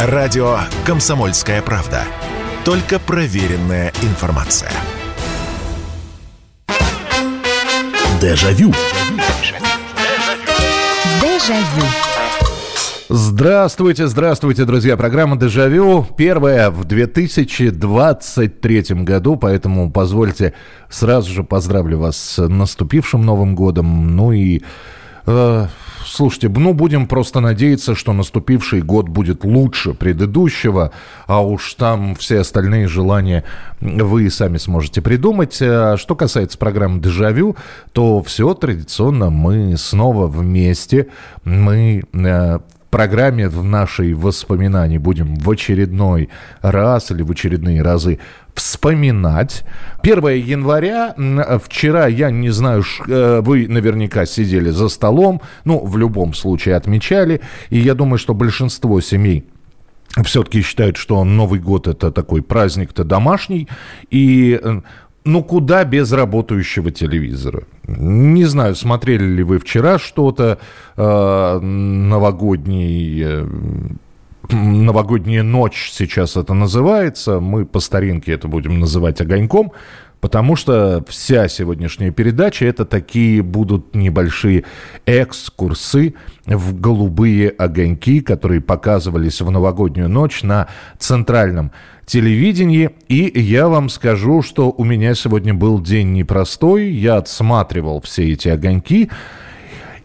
Радио «Комсомольская правда». Только проверенная информация. Дежавю. Дежавю. Здравствуйте, здравствуйте, друзья. Программа «Дежавю» первая в 2023 году, поэтому позвольте сразу же поздравлю вас с наступившим Новым годом. Ну и э, слушайте, ну будем просто надеяться, что наступивший год будет лучше предыдущего, а уж там все остальные желания вы сами сможете придумать. А что касается программы «Дежавю», то все традиционно мы снова вместе, мы э, программе в нашей воспоминании будем в очередной раз или в очередные разы вспоминать. 1 января, вчера, я не знаю, э, вы наверняка сидели за столом, ну, в любом случае отмечали, и я думаю, что большинство семей все-таки считают, что Новый год это такой праздник-то домашний, и э, ну куда без работающего телевизора? Не знаю, смотрели ли вы вчера что-то э, новогодний... Э, новогодняя ночь сейчас это называется. Мы по старинке это будем называть огоньком. Потому что вся сегодняшняя передача это такие будут небольшие экскурсы в голубые огоньки, которые показывались в новогоднюю ночь на центральном телевидении. И я вам скажу, что у меня сегодня был день непростой. Я отсматривал все эти огоньки.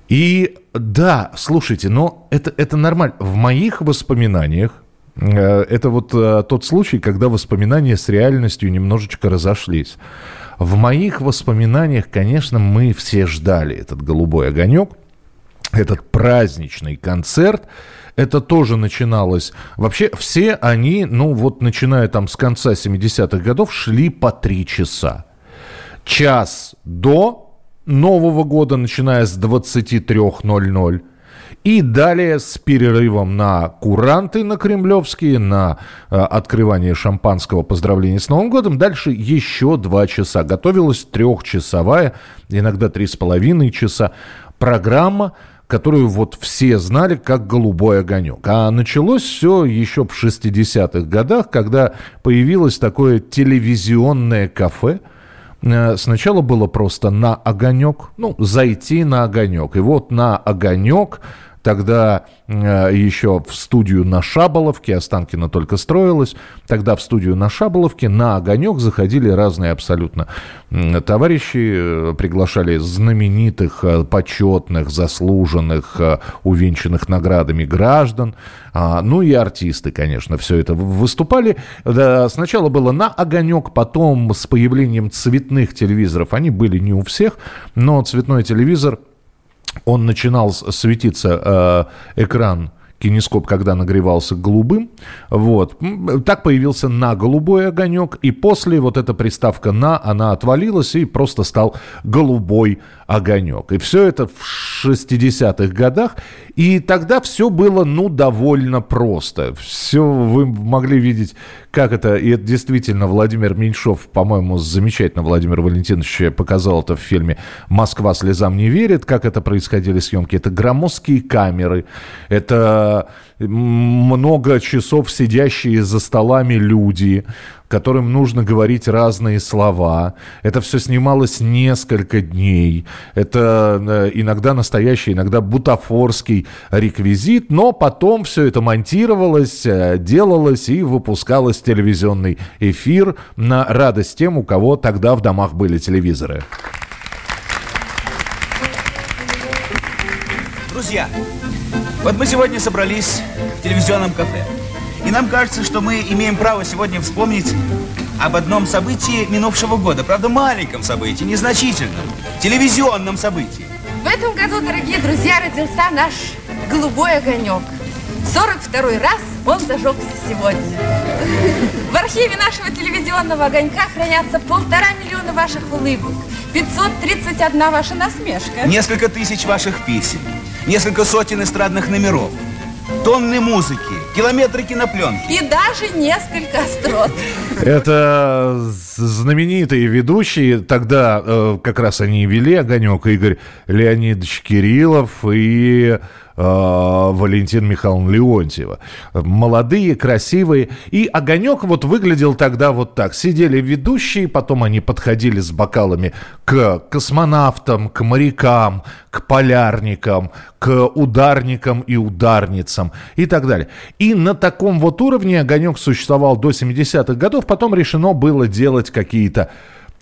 И да, слушайте, но это, это нормально. В моих воспоминаниях Э, это вот э, тот случай, когда воспоминания с реальностью немножечко разошлись. В моих воспоминаниях, конечно, мы все ждали этот голубой огонек, этот праздничный концерт. Это тоже начиналось. Вообще все они, ну вот начиная там с конца 70-х годов, шли по три часа. Час до Нового года, начиная с 23.00 и далее с перерывом на куранты на кремлевские, на э, открывание шампанского поздравления с Новым годом. Дальше еще два часа. Готовилась трехчасовая, иногда три с половиной часа программа, которую вот все знали как «Голубой огонек». А началось все еще в 60-х годах, когда появилось такое телевизионное кафе – сначала было просто на огонек, ну, зайти на огонек. И вот на огонек Тогда э, еще в студию на Шаболовке, Останкина только строилась, тогда в студию на Шаболовке на «Огонек» заходили разные абсолютно товарищи, э, приглашали знаменитых, э, почетных, заслуженных, увенчанных наградами граждан, э, ну и артисты, конечно, все это выступали. Сначала было на «Огонек», потом с появлением цветных телевизоров, они были не у всех, но цветной телевизор – он начинал светиться э, экран кинескоп, когда нагревался голубым. Вот. Так появился на голубой огонек. И после вот эта приставка на, она отвалилась и просто стал голубой огонек. И все это в 60-х годах. И тогда все было, ну, довольно просто. Все вы могли видеть, как это, и это действительно Владимир Меньшов, по-моему, замечательно Владимир Валентинович показал это в фильме «Москва слезам не верит», как это происходили съемки. Это громоздкие камеры, это много часов сидящие за столами люди, которым нужно говорить разные слова. Это все снималось несколько дней. Это э, иногда настоящий, иногда бутафорский реквизит, но потом все это монтировалось, э, делалось и выпускалось телевизионный эфир на радость тем, у кого тогда в домах были телевизоры. Друзья, вот мы сегодня собрались в телевизионном кафе. Нам кажется, что мы имеем право сегодня вспомнить об одном событии минувшего года. Правда, маленьком событии, незначительном, телевизионном событии. В этом году, дорогие друзья, родился наш голубой огонек. 42 раз он зажегся сегодня. В архиве нашего телевизионного огонька хранятся полтора миллиона ваших улыбок, 531 ваша насмешка. Несколько тысяч ваших писем несколько сотен эстрадных номеров, тонны музыки, километры кинопленки. И даже несколько острот. Это знаменитые ведущие. Тогда э, как раз они и вели «Огонек». Игорь Леонидович Кириллов и Валентина Михайловна Леонтьева. Молодые, красивые. И огонек вот выглядел тогда вот так. Сидели ведущие, потом они подходили с бокалами к космонавтам, к морякам, к полярникам, к ударникам и ударницам и так далее. И на таком вот уровне огонек существовал до 70-х годов. Потом решено было делать какие-то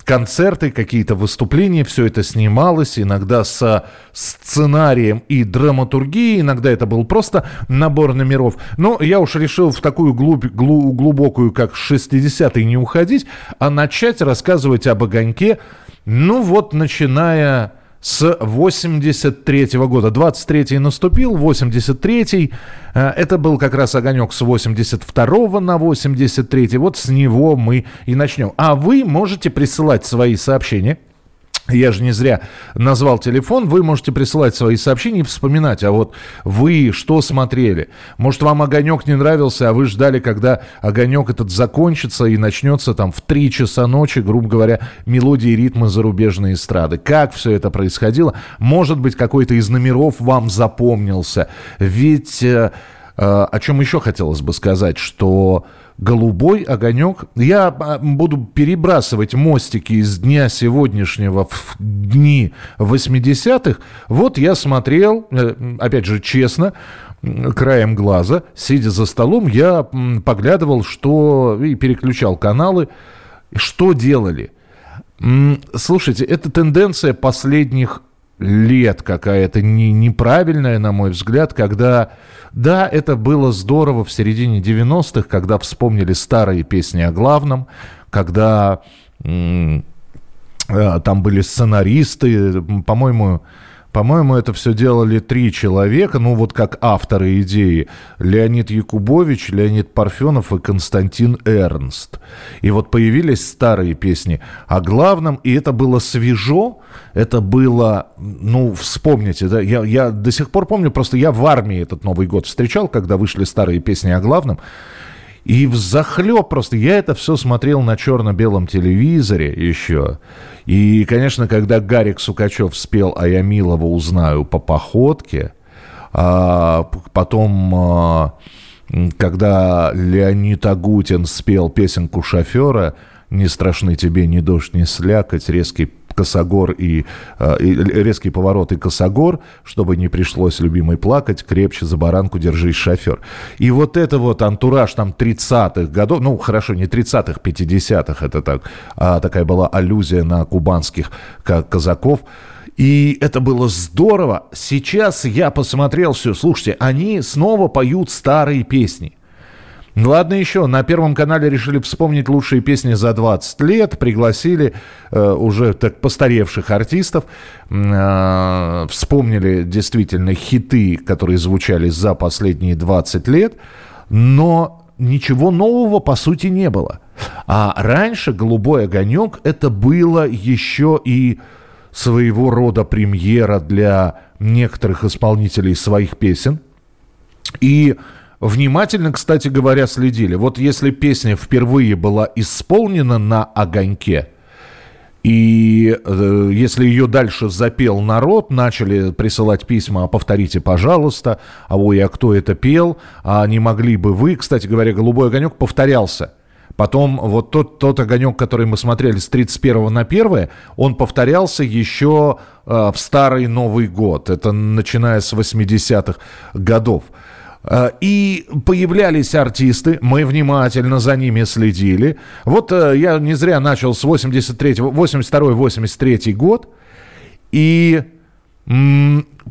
концерты, какие-то выступления, все это снималось, иногда со сценарием и драматургией, иногда это был просто набор номеров. Но я уж решил в такую глубь, глу, глубокую, как 60-е, не уходить, а начать рассказывать об огоньке, ну вот, начиная с 83 -го года. 23-й наступил, 83-й. Э, это был как раз огонек с 82 на 83 Вот с него мы и начнем. А вы можете присылать свои сообщения я же не зря назвал телефон. Вы можете присылать свои сообщения и вспоминать, а вот вы что смотрели? Может, вам огонек не нравился, а вы ждали, когда огонек этот закончится и начнется там в 3 часа ночи, грубо говоря, мелодии и ритмы зарубежной эстрады. Как все это происходило? Может быть, какой-то из номеров вам запомнился. Ведь э, э, о чем еще хотелось бы сказать, что голубой огонек. Я а, буду перебрасывать мостики из дня сегодняшнего в дни 80-х. Вот я смотрел, э, опять же, честно, краем глаза, сидя за столом, я поглядывал, что и переключал каналы, что делали. Слушайте, это тенденция последних лет какая-то не, неправильная, на мой взгляд, когда, да, это было здорово в середине 90-х, когда вспомнили старые песни о главном, когда э, там были сценаристы, по-моему, по-моему, это все делали три человека, ну вот как авторы идеи. Леонид Якубович, Леонид Парфенов и Константин Эрнст. И вот появились старые песни о главном, и это было свежо, это было, ну, вспомните, да, я, я до сих пор помню, просто я в армии этот Новый год встречал, когда вышли старые песни о главном, и в захлеб просто. Я это все смотрел на черно-белом телевизоре еще. И, конечно, когда Гарик Сукачев спел «А я Милова узнаю по походке», а потом, а, когда Леонид Агутин спел песенку шофера «Не страшны тебе ни дождь, ни слякоть», резкий косогор и, э, и резкий поворот и косогор, чтобы не пришлось любимой плакать, крепче за баранку держись, шофер. И вот это вот антураж там 30-х годов, ну хорошо, не 30-х, 50-х, это так, а такая была аллюзия на кубанских казаков. И это было здорово. Сейчас я посмотрел все. Слушайте, они снова поют старые песни. Ну ладно еще, на Первом канале решили вспомнить лучшие песни за 20 лет, пригласили э, уже так постаревших артистов, э, вспомнили действительно хиты, которые звучали за последние 20 лет, но ничего нового по сути не было. А раньше «Голубой огонек» это было еще и своего рода премьера для некоторых исполнителей своих песен. И внимательно, кстати говоря, следили. Вот если песня впервые была исполнена на огоньке, и э, если ее дальше запел народ, начали присылать письма, а повторите, пожалуйста, а ой, а кто это пел, а не могли бы вы, кстати говоря, «Голубой огонек» повторялся. Потом вот тот, тот огонек, который мы смотрели с 31 на 1, он повторялся еще э, в Старый Новый год. Это начиная с 80-х годов. Э, и появлялись артисты, мы внимательно за ними следили. Вот э, я не зря начал с 83 82-83 год. И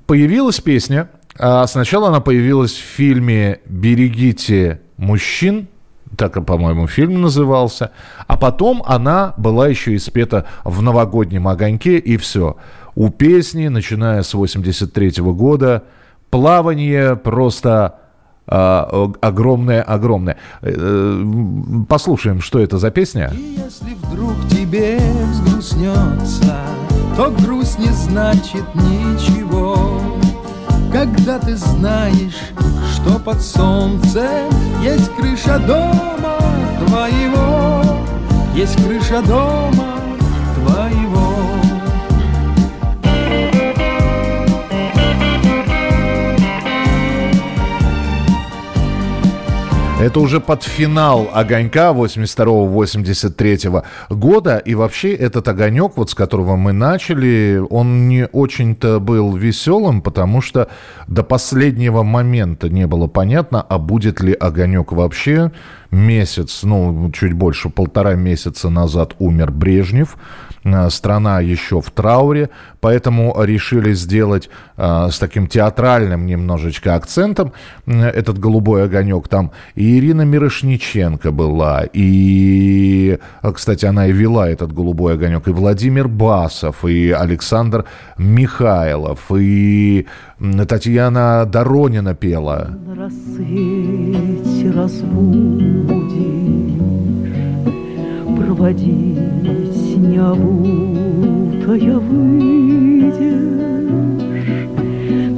появилась песня. А сначала она появилась в фильме «Берегите мужчин», так, по-моему, фильм назывался. А потом она была еще и спета в новогоднем огоньке, и все. У песни, начиная с 83 года, плавание просто огромное-огромное. Э, э, послушаем, что это за песня. Если вдруг тебе взгрустнется, то грусть не значит ничего. Когда ты знаешь, что под солнцем есть крыша дома твоего, есть крыша дома твоего. Это уже под финал «Огонька» 82-83 года. И вообще этот «Огонек», вот с которого мы начали, он не очень-то был веселым, потому что до последнего момента не было понятно, а будет ли «Огонек» вообще. Месяц, ну, чуть больше полтора месяца назад умер Брежнев – страна еще в трауре, поэтому решили сделать э, с таким театральным немножечко акцентом э, этот голубой огонек. Там и Ирина Мирошниченко была, и, кстати, она и вела этот голубой огонек, и Владимир Басов, и Александр Михайлов, и Татьяна Доронина пела. Разбудишь, проводить не обутая выйдешь,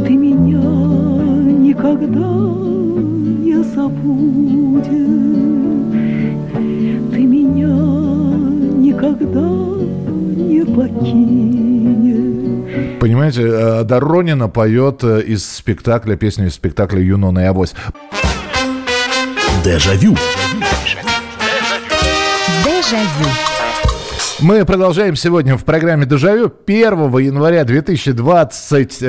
Ты меня никогда не забудешь, Ты меня никогда не покинешь. Понимаете, э, Доронина поет э, из спектакля, песню из спектакля «Юнона и Авось». Дежавю. Дежавю. Мы продолжаем сегодня в программе «Дежавю» 1 января 2020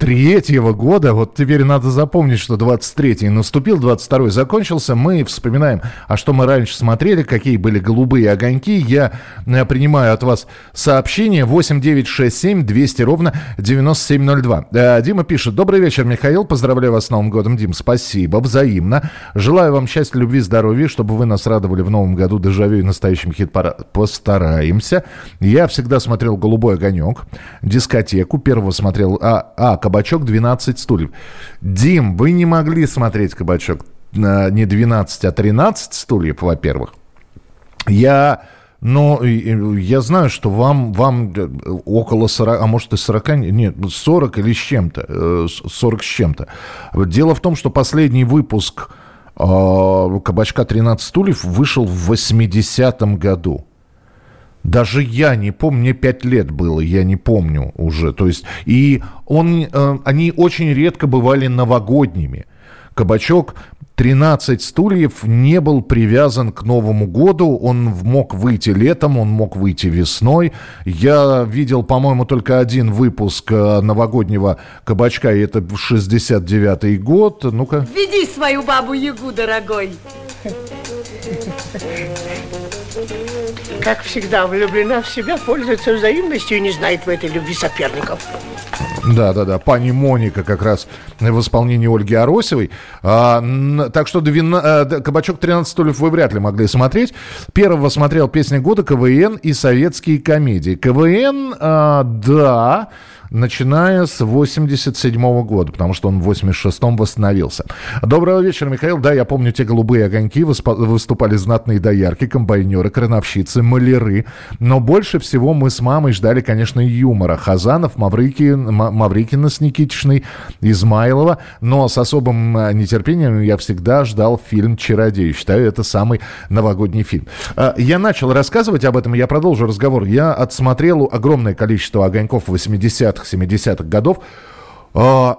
23 года, вот теперь надо запомнить, что 23-й наступил, 22-й закончился, мы вспоминаем, а что мы раньше смотрели, какие были голубые огоньки. Я э, принимаю от вас сообщение 8967 200 ровно 9702. Э, Дима пишет, добрый вечер, Михаил, поздравляю вас с Новым годом, Дим, спасибо, взаимно. Желаю вам счастья, любви, здоровья, чтобы вы нас радовали в Новом году дежавю и настоящим хит-парад. Постараемся. Я всегда смотрел «Голубой огонек», дискотеку, первого смотрел, а, а кабачок 12 стульев. Дим, вы не могли смотреть кабачок не 12, а 13 стульев, во-первых. Я, но я знаю, что вам, вам э, около 40, а может и 40, нет, 40 или с чем-то, 40 э, с чем-то. Дело в том, что последний выпуск э, «Кабачка 13 стульев» вышел в 80-м году. Даже я не помню, мне пять лет было, я не помню уже. То есть, и он, э, они очень редко бывали новогодними. Кабачок 13 стульев не был привязан к Новому году. Он мог выйти летом, он мог выйти весной. Я видел, по-моему, только один выпуск э, новогоднего кабачка, и это 69-й год. Ну-ка. Веди свою бабу Ягу, дорогой. Как всегда, влюблена в себя, пользуется взаимностью и не знает в этой любви соперников. Да, да, да. Пани Моника как раз в исполнении Ольги Аросевой. А, так что двина, а, кабачок 13 стульев вы вряд ли могли смотреть. Первого смотрел песни года КВН и советские комедии. КВН, а, да начиная с 87 года, потому что он в 86-м восстановился. Доброго вечера, Михаил. Да, я помню те голубые огоньки, выступали знатные доярки, комбайнеры, крановщицы, маляры. Но больше всего мы с мамой ждали, конечно, юмора. Хазанов, Маврикин, Маврикина с Никитичной, Измайлова. Но с особым э, нетерпением я всегда ждал фильм «Чародей». Считаю, это самый новогодний фильм. Э, я начал рассказывать об этом, я продолжу разговор. Я отсмотрел огромное количество огоньков 80-х 60-х, 70-х годов. А,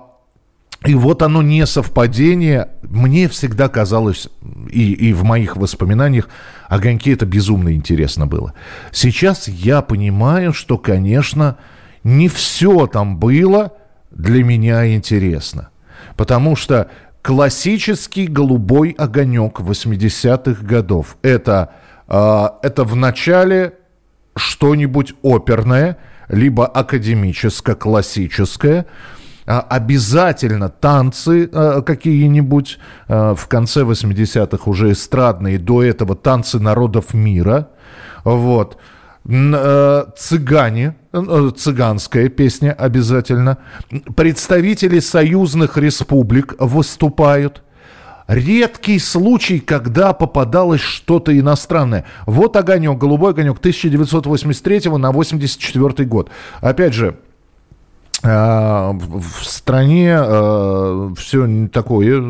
и вот оно не совпадение. Мне всегда казалось, и, и в моих воспоминаниях, огоньки это безумно интересно было. Сейчас я понимаю, что, конечно, не все там было для меня интересно. Потому что классический голубой огонек 80-х годов это, э, это в начале что-нибудь оперное – либо академическое, классическое, а, обязательно танцы а, какие-нибудь, а, в конце 80-х уже эстрадные, до этого танцы народов мира, вот, цыгане, цыганская песня обязательно, представители союзных республик выступают – редкий случай, когда попадалось что-то иностранное. Вот огонек, голубой огонек 1983 на 84 год. Опять же, а, в стране а, все такое,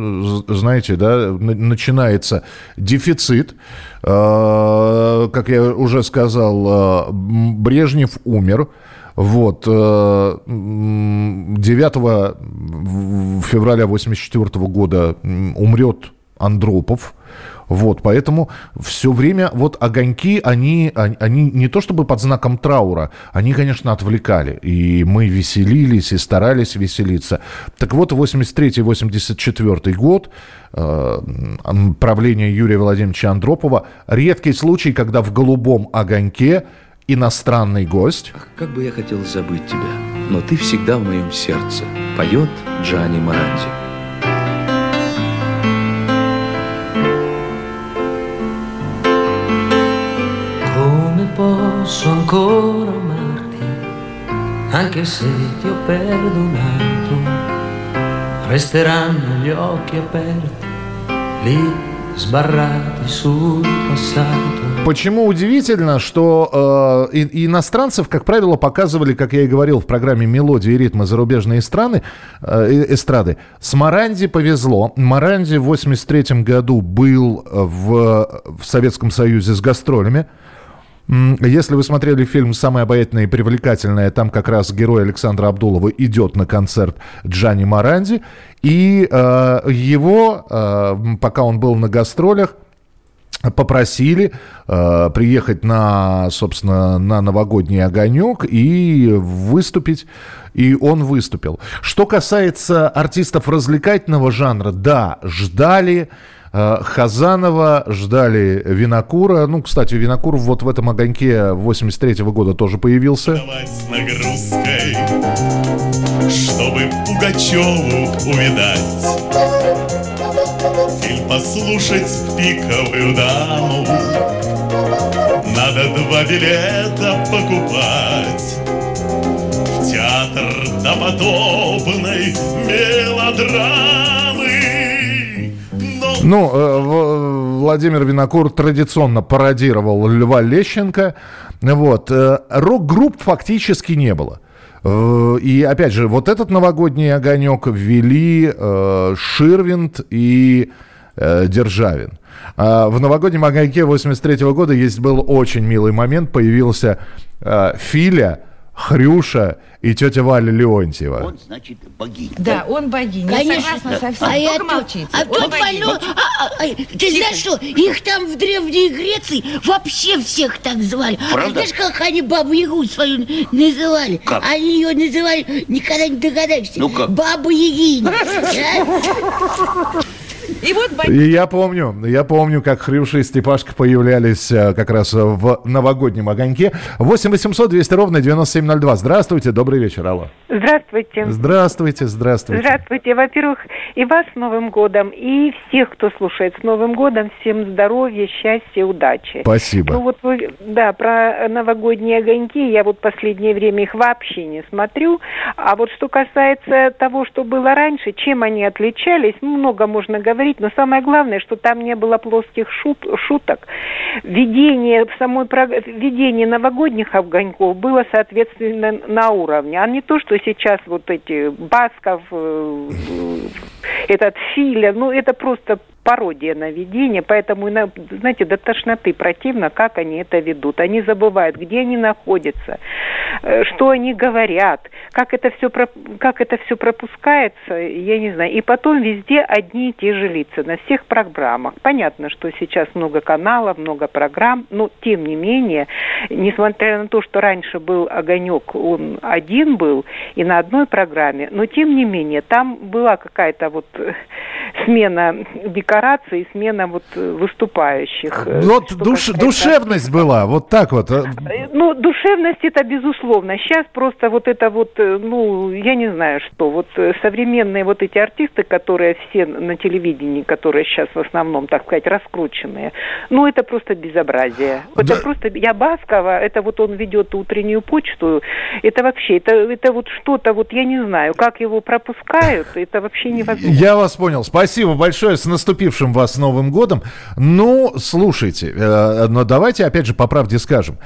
знаете, да, начинается дефицит. А, как я уже сказал, Брежнев умер. Вот. 9 э, февраля 1984 года умрет Андропов. Вот, поэтому все время вот огоньки, они, они не то чтобы под знаком траура, они, конечно, отвлекали. И мы веселились и старались веселиться. Так вот, 83-84 год, э, правление Юрия Владимировича Андропова, редкий случай, когда в голубом огоньке иностранный гость. Ах, как бы я хотел забыть тебя, но ты всегда в моем сердце. Поет Джани Маранди. posso ancora amarti, anche se ti ho perdonato, resteranno gli occhi aperti, lì sbarrati sul passato. Почему удивительно, что э, иностранцев, как правило, показывали, как я и говорил в программе «Мелодии и ритмы зарубежные страны, э, эстрады». С Маранди повезло. Маранди в 83 году был в, в Советском Союзе с гастролями. Если вы смотрели фильм «Самое обаятельное и привлекательное», там как раз герой Александра Абдулова идет на концерт Джани Маранди, и э, его, э, пока он был на гастролях, попросили э, приехать на, собственно, на новогодний огонек и выступить. И он выступил. Что касается артистов развлекательного жанра, да, ждали Хазанова, ждали Винокура. Ну, кстати, Винокур вот в этом огоньке 83 -го года тоже появился. нагрузкой, чтобы Пугачеву увидать. Фильм послушать пиковую даму. Надо два билета покупать. В театр допотопной мелодрамы. Ну, э, Владимир Винокур традиционно пародировал Льва Лещенко. Вот. Э, рок-групп фактически не было. Э, и опять же, вот этот новогодний огонек ввели Ширвинд и Державин. А в новогоднем огоньке 83 -го года есть был очень милый момент. Появился Филя, Хрюша и тетя Валя Леонтьева. Он, значит, богиня. Да, он богиня. Конечно. Согласна со всем. А Только я молчите. А Он больно- а, а, а, Ты знаешь что, их там в Древней Греции вообще всех так звали. А Правда? знаешь, как они Бабу Ягу свою называли? Как? Они ее называли, никогда не догадаешься. Ну как? Баба Ягиня. И вот И я помню, я помню, как Хрюша и Степашка появлялись э, как раз в новогоднем огоньке. 8 800 200 ровно 9702. Здравствуйте, добрый вечер, алло. Здравствуйте. Здравствуйте, здравствуйте. Здравствуйте. Во-первых, и вас с Новым годом, и всех, кто слушает с Новым годом. Всем здоровья, счастья, удачи. Спасибо. Ну вот вы, да, про новогодние огоньки, я вот последнее время их вообще не смотрю. А вот что касается того, что было раньше, чем они отличались, ну, много можно говорить, но самое главное, что там не было плоских шут, шуток. Ведение в самой прог- ведение новогодних огоньков было, соответственно, на уровне. А не то, что сейчас вот эти Басков, э, этот Филя, ну это просто пародия на ведение, поэтому, на- знаете, до тошноты противно, как они это ведут. Они забывают, где они находятся, э, что они говорят, как это все, как это все пропускается, я не знаю. И потом везде одни и те же лица на всех программах. Понятно, что сейчас много каналов, много программ, но тем не менее, несмотря на то, что раньше был огонек, он один был и на одной программе, но тем не менее, там была какая-то вот э, смена декораций, смена вот э, выступающих. Э, Вот что душ- касается- душевность была, вот так вот. э. Э, Ну, душевность это безусловно. Сейчас просто вот это вот, э, ну, я не знаю что, вот э, современные вот эти артисты, которые все на телевидении, которые сейчас в основном, так сказать, раскрученные, ну, это просто безобразие. Это просто, я Баскова, это вот он ведет утреннюю почту, это вообще, это, это вот что-то, вот я не знаю, как его пропускают, это вообще невозможно. Я вас понял. Спасибо большое. С наступившим вас Новым годом. Ну, слушайте, э, но давайте опять же по правде скажем.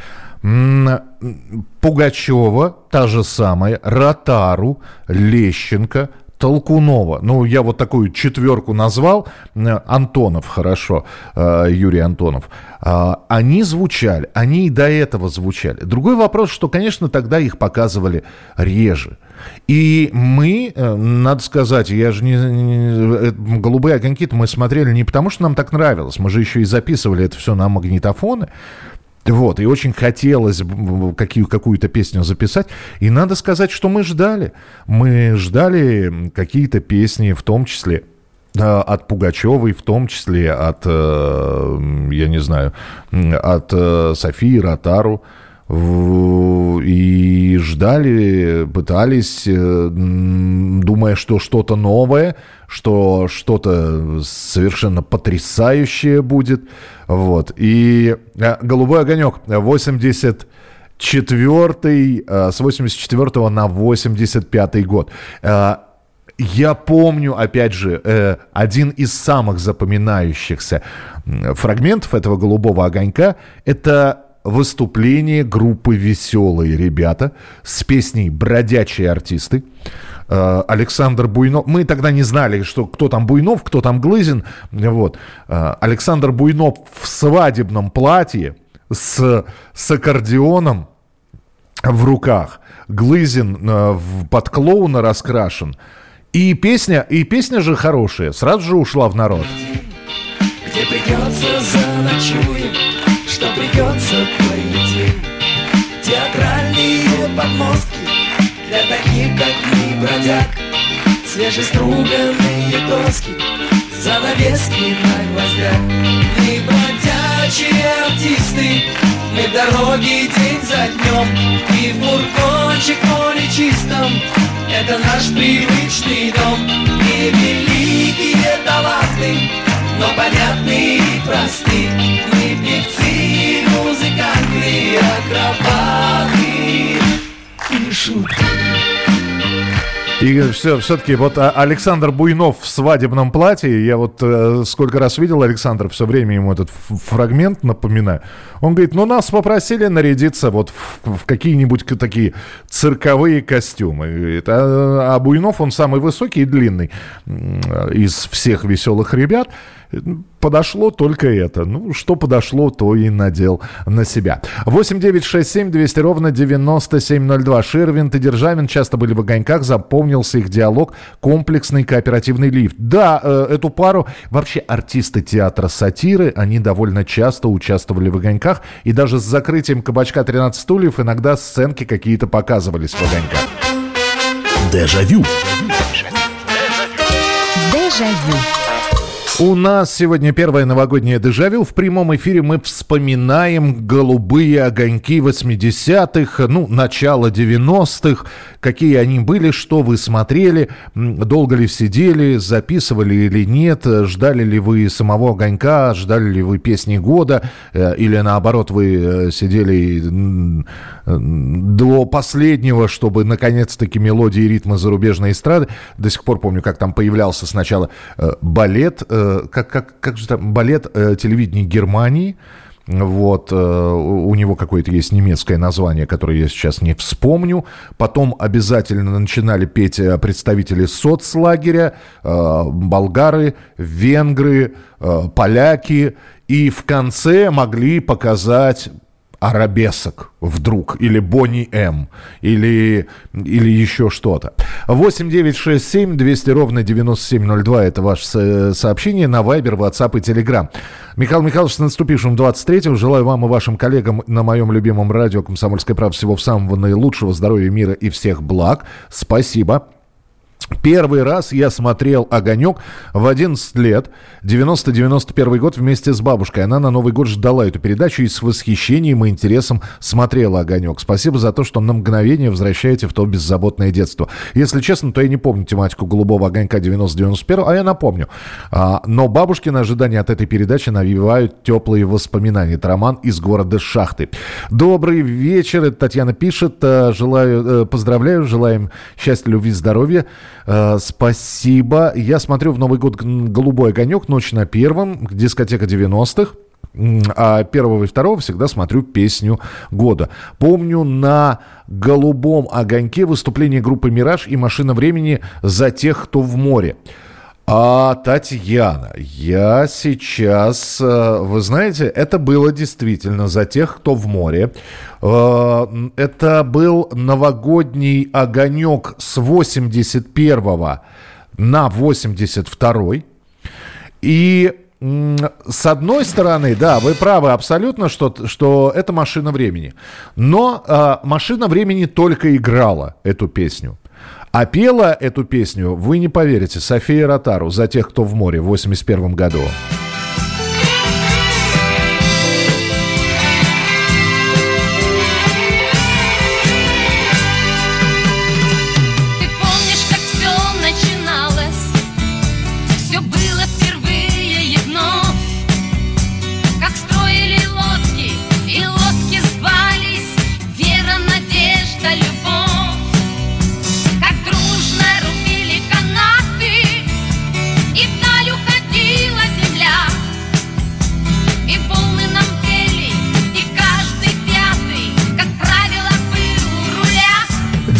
Пугачева, та же самая, Ротару, Лещенко, Толкунова. Ну, я вот такую четверку назвал. Антонов, хорошо, э, Юрий Антонов. А, Они звучали, они и до этого звучали. Другой вопрос, что, конечно, тогда их показывали реже. И мы, э, надо сказать, я же не, не э, голубые огоньки-то мы смотрели не потому, что нам так нравилось, мы же еще и записывали это все на магнитофоны. Вот, и очень хотелось какие, какую-то песню записать. И надо сказать, что мы ждали. Мы ждали какие-то песни, в том числе э, от Пугачевой, в том числе от, я не знаю, от Софии Ротару и ждали, пытались, э, думая, что что-то новое, что что-то совершенно потрясающее будет. Вот. И э, «Голубой огонек» 80 четвертый, э, с 84 на 85 год. Я помню, опять же, один из самых запоминающихся фрагментов этого «Голубого огонька» — это выступление группы «Веселые ребята» с песней «Бродячие артисты». Э, Александр Буйнов. Мы тогда не знали, что кто там Буйнов, кто там Глызин. Вот. Э, Александр Буйнов в свадебном платье с, с аккордеоном в руках. Глызин э, под клоуна раскрашен. И песня, и песня же хорошая. Сразу же ушла в народ. Где придется заночуем что придется пройти Театральные подмостки для таких, как мы, бродяг. Свежеструганные доски, занавески на гвоздях. Мы бродячие артисты, мы в дороге день за днем. И фургончик поле чистом, это наш привычный дом. И великие таланты, но понятны и просты. Мы певцы, музыканты, акробаты. И шуты и все, все-таки вот а, Александр Буйнов в свадебном платье, я вот э, сколько раз видел Александр, все время ему этот фрагмент напоминаю. Он говорит, ну нас попросили нарядиться вот в, в какие-нибудь такие цирковые костюмы. А, а Буйнов, он самый высокий и длинный из всех веселых ребят подошло только это. Ну, что подошло, то и надел на себя. 8 9 6 7 200 ровно 9702. Ширвинт и Державин часто были в огоньках. Запомнился их диалог. Комплексный кооперативный лифт. Да, э, эту пару вообще артисты театра сатиры, они довольно часто участвовали в огоньках. И даже с закрытием кабачка 13 стульев иногда сценки какие-то показывались в огоньках. Дежавю. Дежавю. У нас сегодня первое новогоднее дежавю. В прямом эфире мы вспоминаем голубые огоньки 80-х, ну, начало 90-х, какие они были, что вы смотрели, долго ли сидели, записывали или нет, ждали ли вы самого огонька, ждали ли вы песни года, э, или наоборот вы э, сидели до последнего, чтобы наконец-таки мелодии и ритмы зарубежной эстрады. До сих пор помню, как там появлялся сначала э, балет, как, как, как же там, балет телевидения Германии, вот, э, у него какое-то есть немецкое название, которое я сейчас не вспомню. Потом обязательно начинали петь э, представители соцлагеря, э, болгары, венгры, поляки. И в конце могли показать арабесок вдруг, или Бонни М, или, или еще что-то. 8 9 6 7 200 ровно 9702 это ваше сообщение на Viber, WhatsApp и Telegram. Михаил Михайлович, с наступившим 23-м. Желаю вам и вашим коллегам на моем любимом радио «Комсомольская правда» всего самого наилучшего, здоровья, мира и всех благ. Спасибо. Первый раз я смотрел «Огонек» в 11 лет, 90-91 год вместе с бабушкой. Она на Новый год ждала эту передачу и с восхищением и интересом смотрела «Огонек». Спасибо за то, что на мгновение возвращаете в то беззаботное детство. Если честно, то я не помню тематику «Голубого огонька» 90-91, а я напомню. А, но бабушкины ожидания от этой передачи навевают теплые воспоминания. Это роман из города Шахты. Добрый вечер, это Татьяна пишет. Э, желаю, э, поздравляю, желаем счастья, любви, здоровья. Э, спасибо. Я смотрю в Новый год «Голубой огонек», «Ночь на первом», дискотека 90-х. А первого и второго всегда смотрю песню года. Помню на «Голубом огоньке» выступление группы «Мираж» и «Машина времени» за тех, кто в море. А, Татьяна, я сейчас, э, вы знаете, это было действительно за тех, кто в море. Э, Это был новогодний огонек с 81 на 82 И с одной стороны, да, вы правы абсолютно, что, что это машина времени. Но э, машина времени только играла эту песню. А пела эту песню, вы не поверите, София Ротару «За тех, кто в море» в 81 году.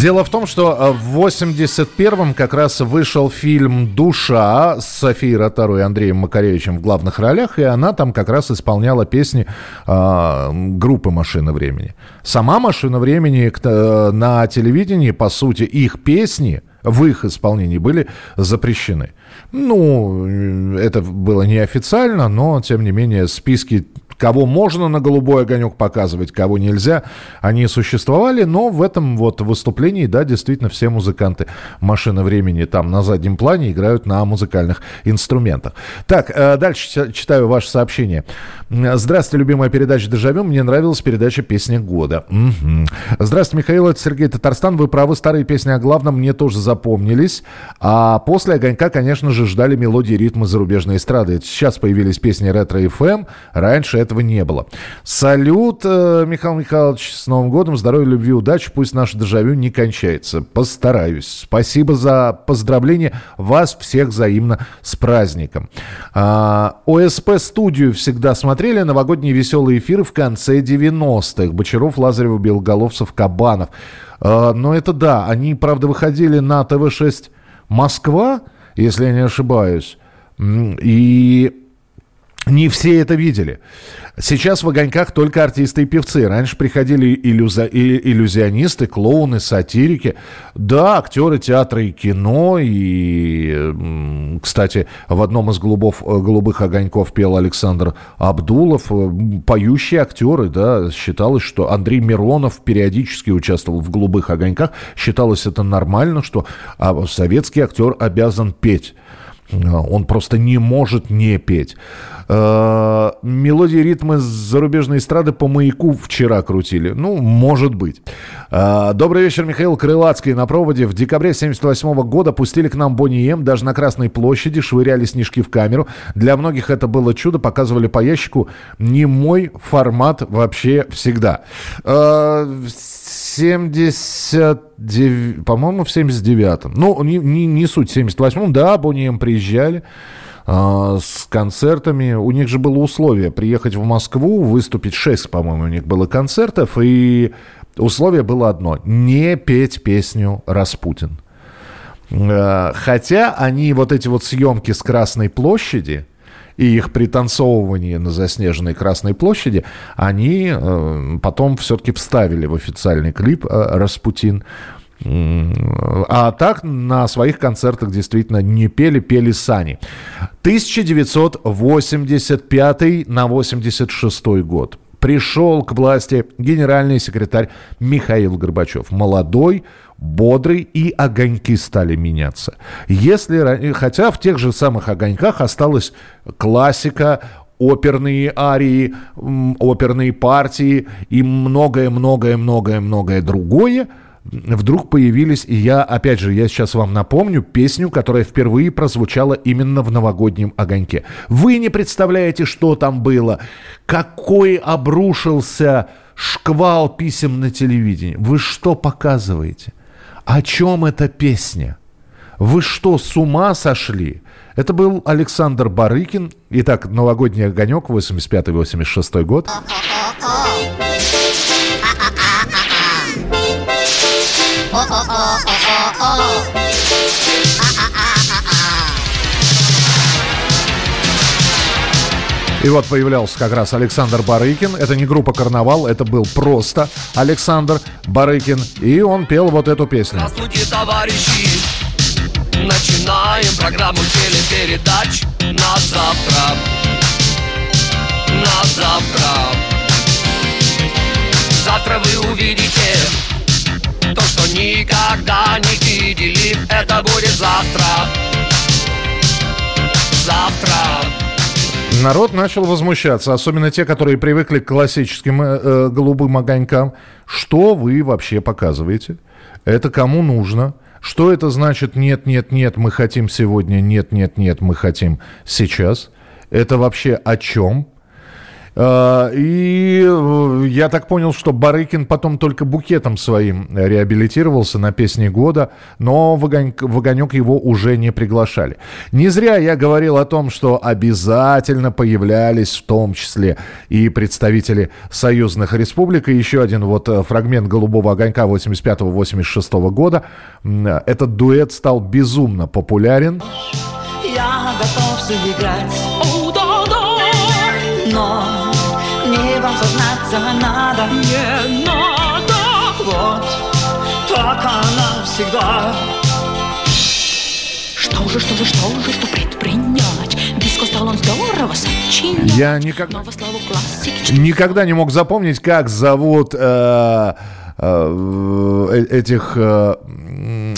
Дело в том, что э, в 81-м как раз вышел фильм «Душа» с Софией Ротару и Андреем Макаревичем в главных ролях, и она там как раз исполняла песни э, группы «Машина времени». Сама «Машина времени» э, на телевидении, по сути, их песни в их исполнении были запрещены. Ну, э, это было неофициально, но, тем не менее, списки кого можно на голубой огонек показывать, кого нельзя, они существовали, но в этом вот выступлении, да, действительно все музыканты «Машины времени» там на заднем плане играют на музыкальных инструментах. Так, э, дальше читаю ваше сообщение. Здравствуйте, любимая передача «Дежавю». Мне нравилась передача «Песня года». Мгм. Здравствуйте, Михаил, это Сергей Татарстан. Вы правы, старые песни о главном мне тоже запомнились. А после «Огонька», конечно же, ждали мелодии ритмы зарубежной эстрады. Сейчас появились песни ретро-ФМ. Раньше этого не было. Салют, э, Михаил Михайлович, с Новым годом. Здоровья, любви, удачи. Пусть наше дежавю не кончается. Постараюсь. Спасибо за поздравление. Вас всех взаимно с праздником. А, ОСП-студию всегда смотрели. Новогодние веселые эфиры в конце 90-х. Бочаров, Лазарев, Белоголовцев, Кабанов. А, но это да. Они, правда, выходили на ТВ-6 Москва, если я не ошибаюсь. И не все это видели. Сейчас в «Огоньках» только артисты и певцы. Раньше приходили иллюза- иллюзионисты, клоуны, сатирики. Да, актеры театра и кино. И, кстати, в одном из голубов, э, «Голубых огоньков» пел Александр Абдулов. Э, Поющие актеры, да. Считалось, что Андрей Миронов периодически участвовал в «Голубых огоньках». Считалось это нормально, что а, советский актер обязан петь. А, Он просто не может не петь. Э, Мелодии ритмы зарубежной эстрады по маяку вчера крутили. Ну, может быть. Э, Добрый вечер, Михаил Крылацкий на проводе. В декабре 78 года пустили к нам Бонни М. Даже на Красной площади швыряли снежки в камеру. Для многих это было чудо. Показывали по ящику. Не мой формат вообще всегда. Э, в 79, по-моему, в 79-м. Ну, не, не, не суть, в 78-м, да, Бонни М приезжали с концертами. У них же было условие приехать в Москву, выступить 6, по-моему, у них было концертов, и условие было одно – не петь песню «Распутин». Э, Хотя они вот эти вот съемки с Красной площади и их пританцовывание на заснеженной Красной площади, они э, потом все-таки вставили в официальный клип э, «Распутин». А так на своих концертах действительно не пели, пели сани. 1985 на 86 год. Пришел к власти генеральный секретарь Михаил Горбачев. Молодой, бодрый, и огоньки стали меняться. Если, хотя в тех же самых огоньках осталась классика, оперные арии, оперные партии и многое-многое-многое-многое другое, вдруг появились, и я, опять же, я сейчас вам напомню песню, которая впервые прозвучала именно в новогоднем огоньке. Вы не представляете, что там было, какой обрушился шквал писем на телевидении. Вы что показываете? О чем эта песня? Вы что, с ума сошли? Это был Александр Барыкин. Итак, «Новогодний огонек», 85-86 год. И вот появлялся как раз Александр Барыкин. Это не группа «Карнавал», это был просто Александр Барыкин. И он пел вот эту песню. Здравствуйте, товарищи! Начинаем программу телепередач на завтра. На завтра. Завтра вы увидите то, что никогда не видели. Это будет завтра. Завтра. Народ начал возмущаться, особенно те, которые привыкли к классическим э, э, голубым огонькам. Что вы вообще показываете? Это кому нужно? Что это значит «нет, нет, нет, мы хотим сегодня», «нет, нет, нет, мы хотим сейчас»? Это вообще о чем? А, И э, я так понял, что Барыкин потом только букетом своим реабилитировался на песне года, но в, огонь, в огонек его уже не приглашали. Не зря я говорил о том, что обязательно появлялись в том числе и представители союзных республик. И еще один вот э, фрагмент «Голубого огонька» 85-86 года. Этот дуэт стал безумно популярен. Я готов заиграть, вам сознаться надо Не надо Вот так она всегда Что же, что же, что же, что предпринять? Диско стал он здорово сочинять. Я никогда... Никогда не мог запомнить, как зовут э, э, этих, э,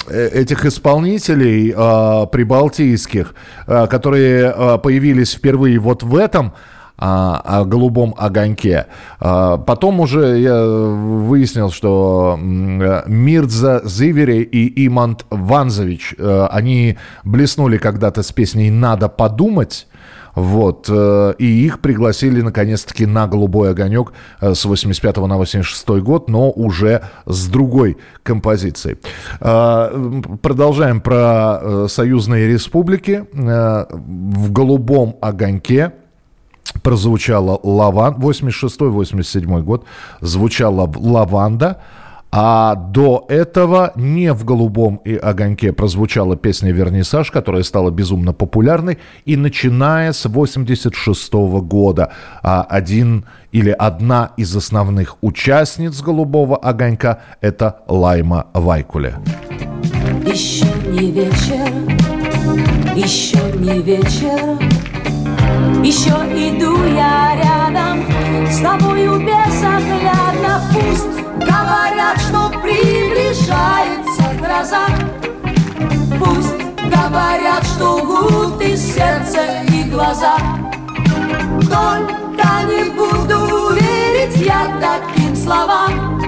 э, этих исполнителей э, прибалтийских, э, которые э, появились впервые вот в этом о голубом огоньке. А, Потом уже я выяснил, что э, Мирза Зивери и Имант Ванзович, э, они блеснули когда-то с песней «Надо подумать», вот. э, И их пригласили, наконец-таки, на «Голубой огонек» с 85 на 86 год, но уже с другой композицией. А, Продолжаем про союзные республики. В «Голубом огоньке» прозвучала «Лаван», 86-87 год, звучала «Лаванда», а до этого не в «Голубом и огоньке» прозвучала песня «Вернисаж», которая стала безумно популярной. И начиная с 86 года а, один или одна из основных участниц «Голубого огонька» — это Лайма Вайкуле. Еще не вечер, еще не вечер, еще иду я рядом с тобою безоглядно. Пусть говорят, что приближается гроза, пусть говорят, что лгут и сердце, и глаза. Только не буду верить я таким словам,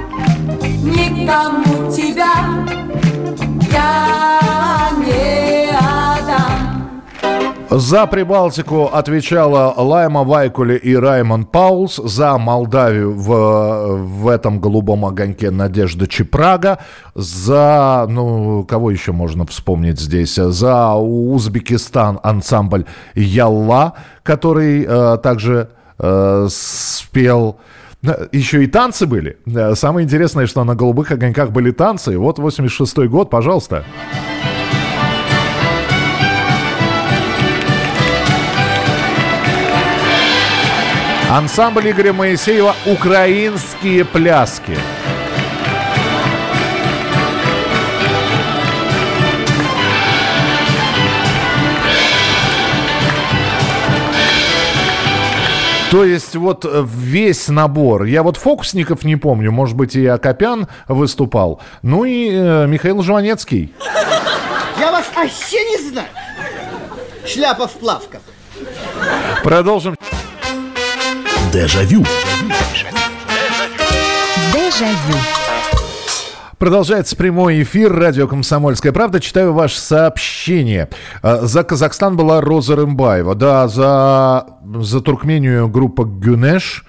никому тебя я не. За Прибалтику отвечала Лайма Вайкуле и Раймон Паулс. За Молдавию в, в этом голубом огоньке Надежда Чепрага. За, ну, кого еще можно вспомнить здесь? За Узбекистан ансамбль Ялла, который э, также э, спел... Еще и танцы были. Э, Самое интересное, что на голубых огоньках были танцы. Вот 86 год, пожалуйста. Ансамбль Игоря Моисеева «Украинские пляски». То есть вот э, весь набор. Я вот фокусников не помню. Может быть, и Акопян выступал. Ну и э, Михаил Жванецкий. Я вас вообще не знаю. Шляпа в плавках. Продолжим. Дежавю. Дежавю. Продолжается прямой эфир. Радио «Комсомольская правда». Читаю ваше сообщение. Э, За Казахстан была Роза Рымбаева. Да, за, за Туркмению группа «Гюнеш».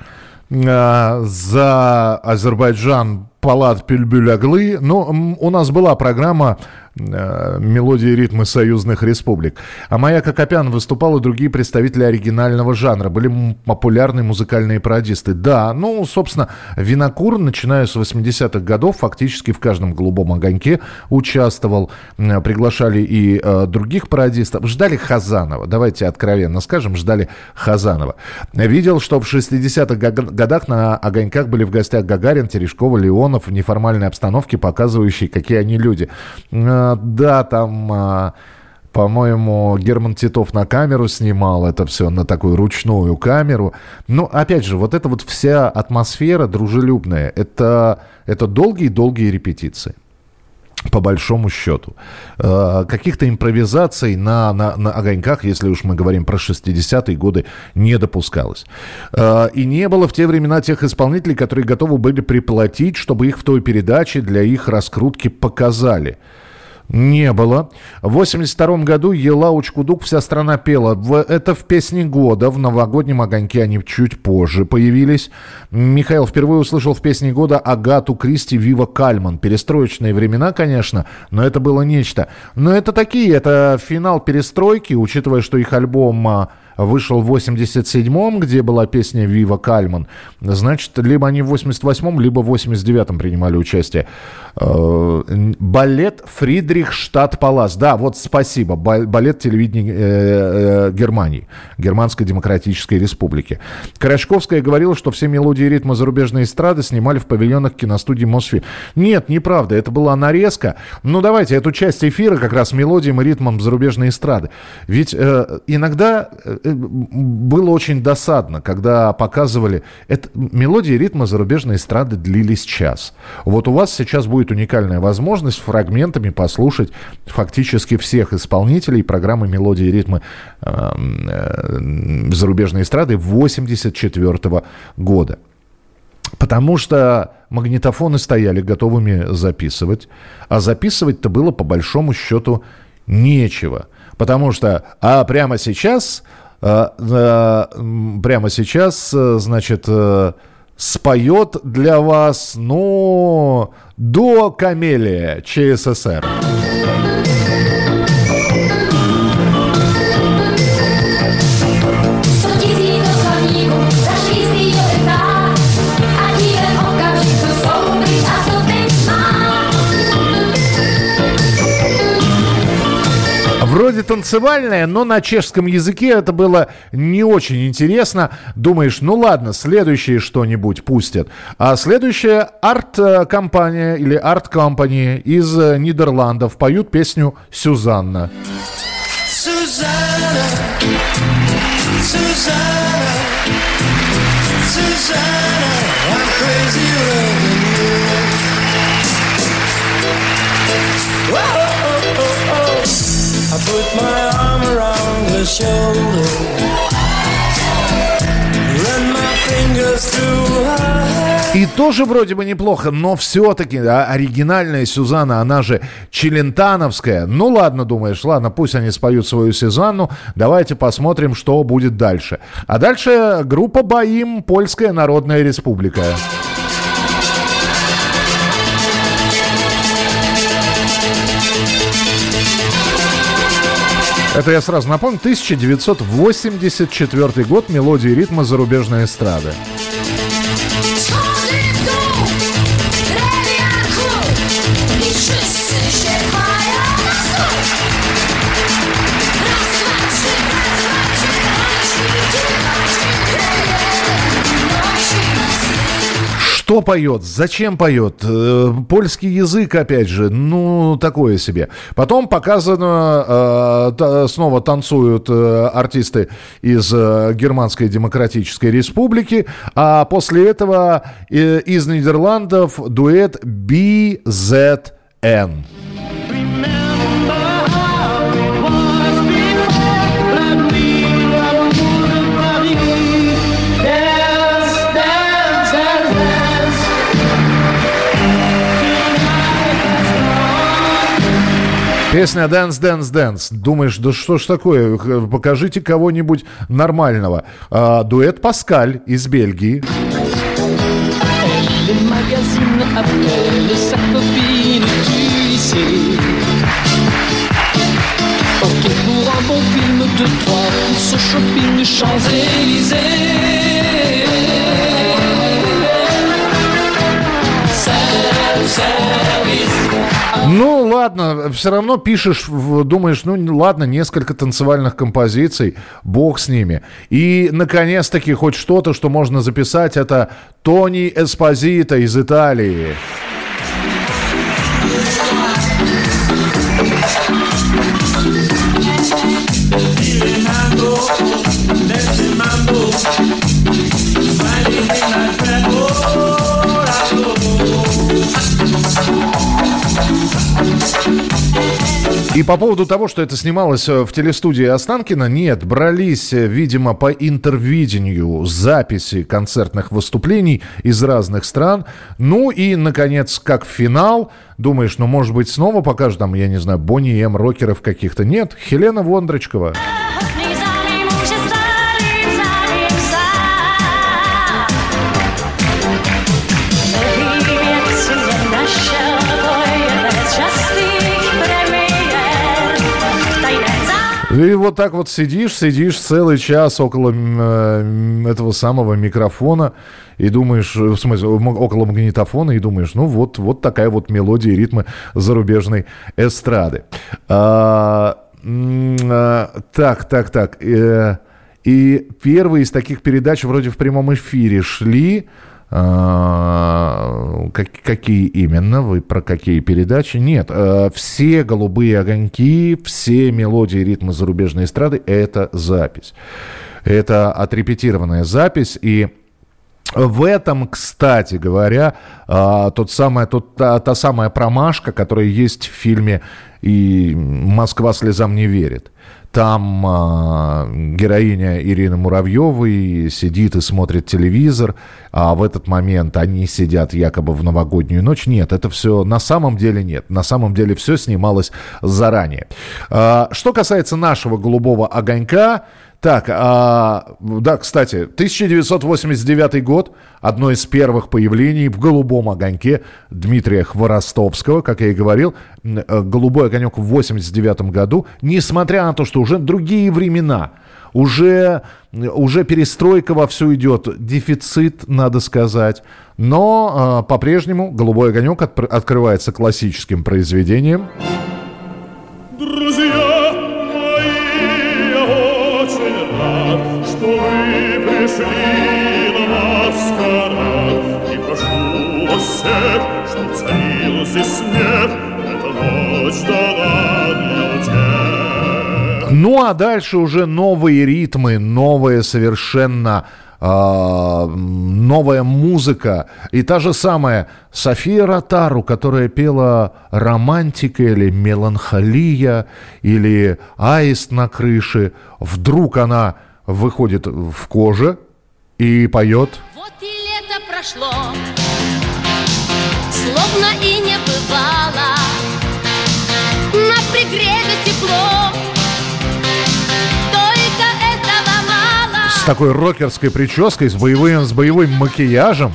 Э, За Азербайджан Палат Пюльбюляглы. Ну, м, у нас была программа мелодии и ритмы союзных республик. А Майя Кокопян выступал и другие представители оригинального жанра. Были популярные музыкальные пародисты. Да, ну, собственно, Винокур, начиная с 80-х годов, фактически в каждом «Голубом огоньке» участвовал. Приглашали и э, других пародистов. Ждали Хазанова. Давайте откровенно скажем, ждали Хазанова. Видел, что в 60-х гог- годах на «Огоньках» были в гостях Гагарин, Терешкова, Леонов в неформальной обстановке, показывающей, какие они люди. Э, Да, там... а, по-моему, Герман Титов на камеру снимал это все, на такую ручную камеру. Но, опять же, вот эта вот вся атмосфера дружелюбная, это, это долгие-долгие репетиции по большому счету. Э, Каких-то импровизаций на, на, на огоньках, если уж мы говорим про 60-е годы, не допускалось. Э, И не было в те времена тех исполнителей, которые готовы были приплатить, чтобы их в той передаче для их раскрутки показали. Не было. В 82 году Ела Учкудук «Вся страна пела». Это в «Песне года». В «Новогоднем огоньке» они чуть позже появились. Михаил впервые услышал в «Песне года» Агату Кристи Вива Кальман. Перестроечные времена, конечно, но это было нечто. Но это такие, это финал перестройки, учитывая, что их альбом а, вышел в 87-м, где была песня «Вива Кальман». Значит, либо они в 88-м, либо в 89-м принимали участие. Э, Балет Фридрихштадт Палас. Да, вот спасибо. Ба- Балет телевидения э, э, Германии. Германской Демократической Республики. Корошковская говорила, что все мелодии и ритмы зарубежной эстрады снимали в павильонах киностудии Мосфильм. Нет, неправда. Это была нарезка. Ну, давайте эту часть эфира как раз мелодиям и ритмам зарубежной эстрады. Ведь э, иногда было очень досадно, когда показывали... Это, мелодии ритмы зарубежной эстрады длились час. Вот у вас сейчас будет уникальная возможность фрагментами послушать фактически всех исполнителей программы «Мелодии ритмы э, э, зарубежной эстрады» 84 года. Потому что магнитофоны стояли готовыми записывать, а записывать-то было по большому счету нечего. Потому что а прямо сейчас, прямо сейчас, э, значит, э, споет для вас, ну, до Камелия ЧССР. Sądzili танцевальная, но на чешском языке это было не очень интересно. Думаешь, ну ладно, следующее что-нибудь пустят. А следующая арт-компания или арт-компания из э, Нидерландов поют песню «Сюзанна». Susanna, Susanna, Susanna, I'm crazy loving put my arm around her shoulder. И тоже вроде бы неплохо, но все-таки а, оригинальная Сюзанна, она же Челентановская. Ну ладно, думаешь, ладно, пусть они споют свою Сюзанну, давайте посмотрим, что будет дальше. А дальше группа Боим, Польская Народная Республика. Это я сразу напомню, 1984 год, мелодии ритма зарубежной эстрады. Что поет? Зачем поет? Э, Польский язык, опять же, ну, такое себе. Потом показано, э, снова танцуют э, артисты из Германской Демократической Республики, а после этого из Нидерландов дуэт BZN. Песня Dance, Dance, Dance. Думаешь, да что ж такое? Покажите кого-нибудь нормального. А, дуэт Паскаль из Бельгии. Les Ну, ладно, все равно пишешь, думаешь, ну, ладно, несколько танцевальных композиций, бог с ними. И, наконец-таки, хоть что-то, что можно записать, это Тони Эспозито из Италии. И по поводу того, что это снималось э, в телестудии Останкина, нет, брались, э, видимо, по интервидению записи концертных выступлений из разных стран. Ну и, наконец, как финал, думаешь, ну, может быть, снова покажут там, я не знаю, Бонни М, рокеров каких-то. Нет, Хелена Вондрочкова. И вот так вот сидишь, сидишь целый час около э, этого самого микрофона и думаешь, э, в смысле, около магнитофона и думаешь, ну вот, вот такая вот мелодия и ритмы зарубежной эстрады. А, а, так, так, так. э, и первые из таких передач вроде в прямом эфире шли. А, как- какие именно? Вы про какие передачи? Нет. э, все голубые огоньки, все мелодии ритмы зарубежной эстрады – это запись. Это отрепетированная запись. И в этом, кстати говоря, а, тот самая, тот, та, та самая промашка, которая есть в фильме и «Москва слезам не верит». Там а, героиня Ирины Муравьевой сидит и смотрит телевизор, а в этот момент они сидят якобы в новогоднюю ночь. Нет, это все на самом деле нет. На самом деле все снималось заранее. А, что касается нашего голубого огонька, так, а, да, кстати, 1989 год, одно из первых появлений в «Голубом огоньке» Дмитрия Хворостовского, как я и говорил, э, «Голубой огонек» в 89 году, несмотря на то, что уже другие времена, уже, уже перестройка вовсю идет, дефицит, надо сказать, но а, по-прежнему «Голубой огонек» отпр- открывается классическим произведением. Друзья пришли на маскарад. И прошу вас всех, чтоб царил здесь смех, эта ночь дана для тех. Ну а дальше уже новые ритмы, новая совершенно а, новая музыка. И та же самая София Ротару, которая пела «Романтика» или «Меланхолия» или «Аист на крыше». Вдруг она выходит в коже и поет Вот и лето прошло, словно и не бывало. На пригреве тепло, только этого мало. с такой рокерской прической, с боевым, с боевым макияжем.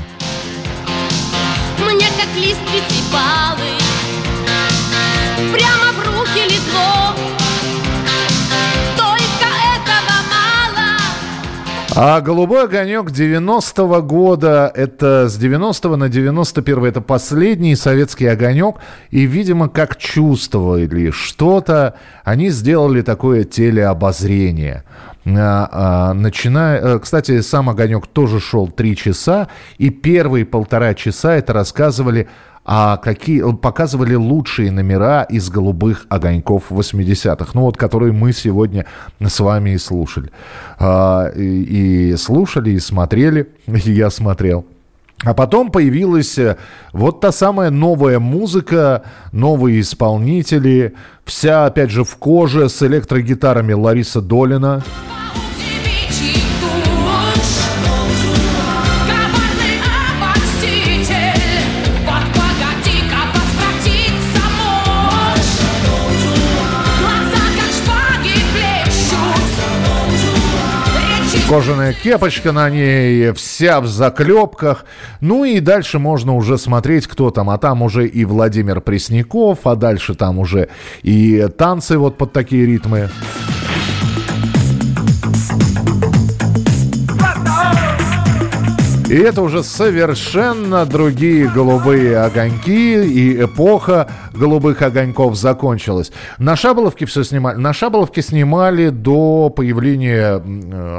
А «Голубой огонек» 90-го года, это с 90 на 91 это последний советский огонек. И, видимо, как чувствовали что-то, они сделали такое телеобозрение. А, а, начиная, э, кстати, сам огонек тоже шел три часа, и первые полтора часа это рассказывали а какие показывали лучшие номера из голубых огоньков 80-х, ну вот которые мы сегодня с вами и слушали. А, и, и слушали, и смотрели, и я смотрел. А потом появилась э, вот та самая новая музыка, новые исполнители, вся, опять же, в коже с электрогитарами Лариса Долина. Кожаная кепочка на ней, вся в заклепках. Ну и дальше можно уже смотреть, кто там. А там уже и Владимир Пресняков, а дальше там уже и танцы вот под такие ритмы. И это уже совершенно другие голубые огоньки, и эпоха голубых огоньков закончилась. На Шаболовке все снимали. На Шаболовке снимали до появления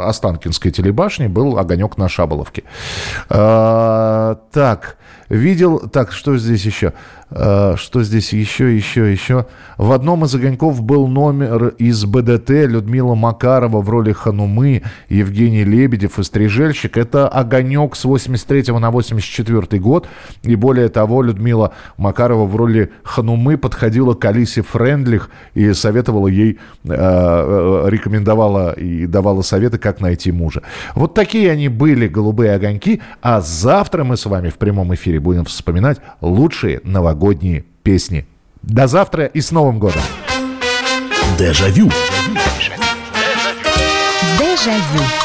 Останкинской телебашни, был огонек на Шаболовке. А, так, видел... Так, что здесь еще? А, что здесь еще, еще, еще? В одном из огоньков был номер из БДТ Людмила Макарова в роли Ханумы, Евгений Лебедев и Стрижельщик. Это огонек с 83 на 84 год. И более того, Людмила Макарова в роли Ханумы подходила к Алисе Френдлих и советовала ей, э, э, рекомендовала и давала советы, как найти мужа. Вот такие они были, голубые огоньки. А завтра мы с вами в прямом эфире будем вспоминать лучшие новогодние песни. До завтра и с Новым годом! Дежавю. Дежавю.